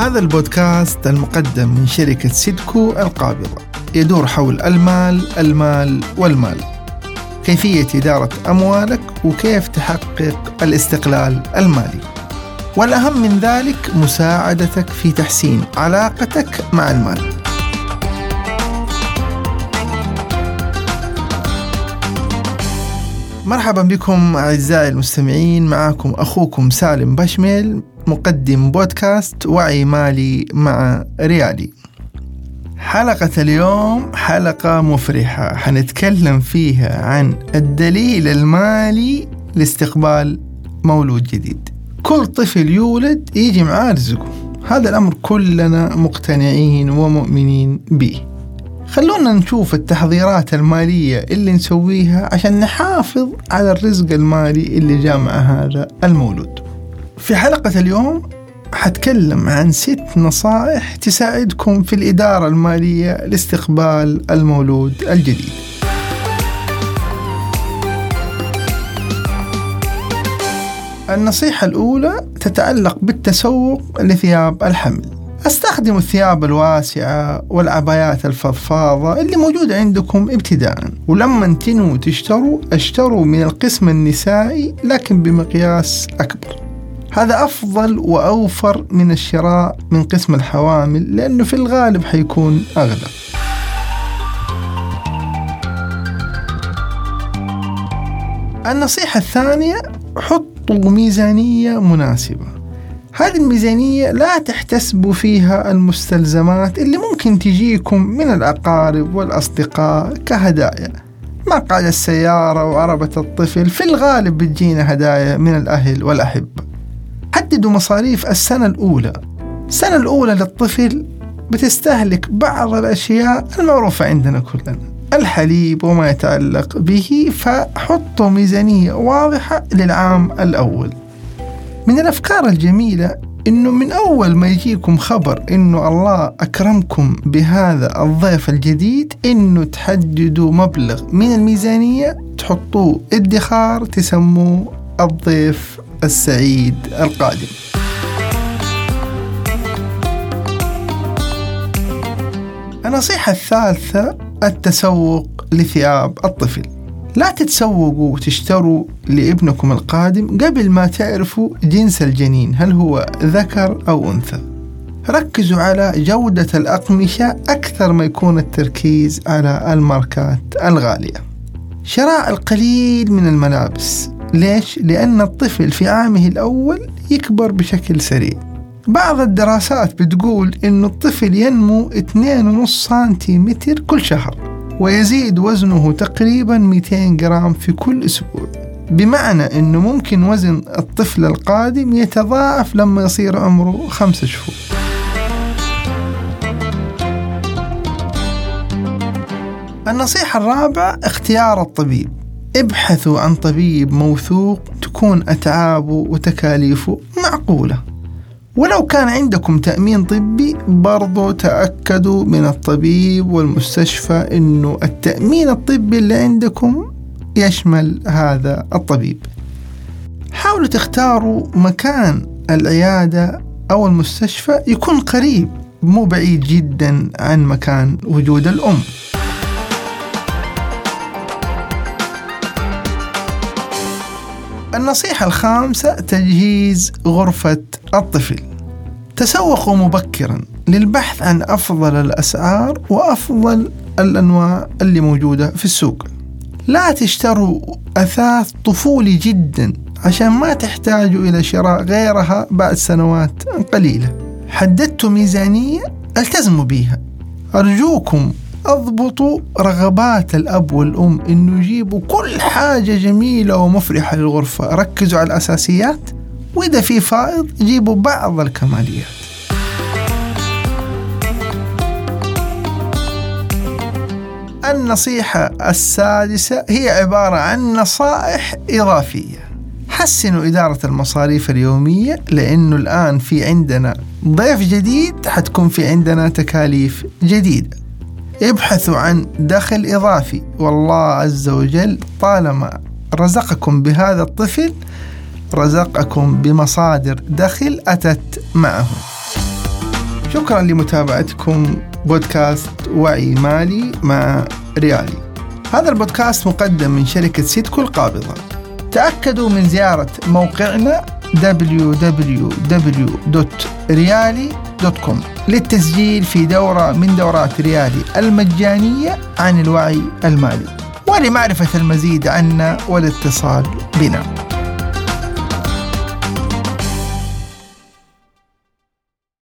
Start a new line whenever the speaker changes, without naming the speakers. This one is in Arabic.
هذا البودكاست المقدم من شركة سيدكو القابضة. يدور حول المال المال والمال. كيفية إدارة أموالك وكيف تحقق الاستقلال المالي. والأهم من ذلك مساعدتك في تحسين علاقتك مع المال. مرحبا بكم أعزائي المستمعين. معكم أخوكم سالم بشميل. مقدم بودكاست وعي مالي مع ريالي. حلقة اليوم حلقة مفرحة. حنتكلم فيها عن الدليل المالي لاستقبال مولود جديد. كل طفل يولد يجي معاه رزقه. هذا الأمر كلنا مقتنعين ومؤمنين به. خلونا نشوف التحضيرات المالية اللي نسويها عشان نحافظ على الرزق المالي اللي جاء مع هذا المولود. في حلقة اليوم حتكلم عن ست نصائح تساعدكم في الإدارة المالية لاستقبال المولود الجديد. النصيحة الأولى تتعلق بالتسوق لثياب الحمل. استخدموا الثياب الواسعة والعبايات الفضفاضة اللي موجودة عندكم ابتداء ولما تنووا تشتروا اشتروا من القسم النسائي لكن بمقياس أكبر. هذا أفضل وأوفر من الشراء من قسم الحوامل لأنه في الغالب حيكون أغلى. النصيحة الثانية حطوا ميزانية مناسبة. هذه الميزانية لا تحتسبوا فيها المستلزمات اللي ممكن تجيكم من الأقارب والأصدقاء كهدايا. مقعد السيارة وعربة الطفل في الغالب بتجينا هدايا من الأهل والأحبة. حددوا مصاريف السنة الأولى. السنة الأولى للطفل بتستهلك بعض الأشياء المعروفة عندنا كلنا. الحليب وما يتعلق به فحطوا ميزانية واضحة للعام الأول. من الأفكار الجميلة إنه من أول ما يجيكم خبر إنه الله أكرمكم بهذا الضيف الجديد إنه تحددوا مبلغ من الميزانية تحطوه ادخار تسموه الضيف السعيد القادم. النصيحة الثالثة التسوق لثياب الطفل. لا تتسوقوا وتشتروا لابنكم القادم قبل ما تعرفوا جنس الجنين هل هو ذكر أو أنثى. ركزوا على جودة الأقمشة أكثر ما يكون التركيز على الماركات الغالية. شراء القليل من الملابس. ليش؟ لأن الطفل في عامه الأول يكبر بشكل سريع. بعض الدراسات بتقول أن الطفل ينمو 2.5 سنتيمتر كل شهر ويزيد وزنه تقريبا 200 جرام في كل أسبوع. بمعنى أنه ممكن وزن الطفل القادم يتضاعف لما يصير عمره خمسة شهور. النصيحة الرابعة اختيار الطبيب. ابحثوا عن طبيب موثوق تكون أتعابه وتكاليفه معقولة. ولو كان عندكم تأمين طبي برضو تأكدوا من الطبيب والمستشفى أنه التأمين الطبي اللي عندكم يشمل هذا الطبيب. حاولوا تختاروا مكان العيادة أو المستشفى يكون قريب مو بعيد جدا عن مكان وجود الأم. النصيحة الخامسة تجهيز غرفة الطفل. تسوقوا مبكرا للبحث عن أفضل الأسعار وأفضل الأنواع اللي موجودة في السوق. لا تشتروا أثاث طفولي جدا عشان ما تحتاجوا إلى شراء غيرها بعد سنوات قليلة. حددتوا ميزانية ألتزموا بيها. أرجوكم اضبطوا رغبات الأب والأم إنه يجيبوا كل حاجة جميلة ومفرحة للغرفة. ركزوا على الأساسيات وإذا في فائض جيبوا بعض الكماليات. النصيحة السادسة هي عبارة عن نصائح إضافية. حسنوا إدارة المصاريف اليومية لأنه الآن في عندنا ضيف جديد حتكون في عندنا تكاليف جديدة. ابحثوا عن دخل إضافي. والله عز وجل طالما رزقكم بهذا الطفل رزقكم بمصادر دخل أتت معه. شكرا لمتابعتكم بودكاست وعي مالي مع ريالي. هذا البودكاست مقدم من شركة سيدكو القابضة. تأكدوا من زيارة موقعنا www.riali.com للتسجيل في دورة من دورات ريالي المجانية عن الوعي المالي. ولمعرفة المزيد عنا والاتصال بنا.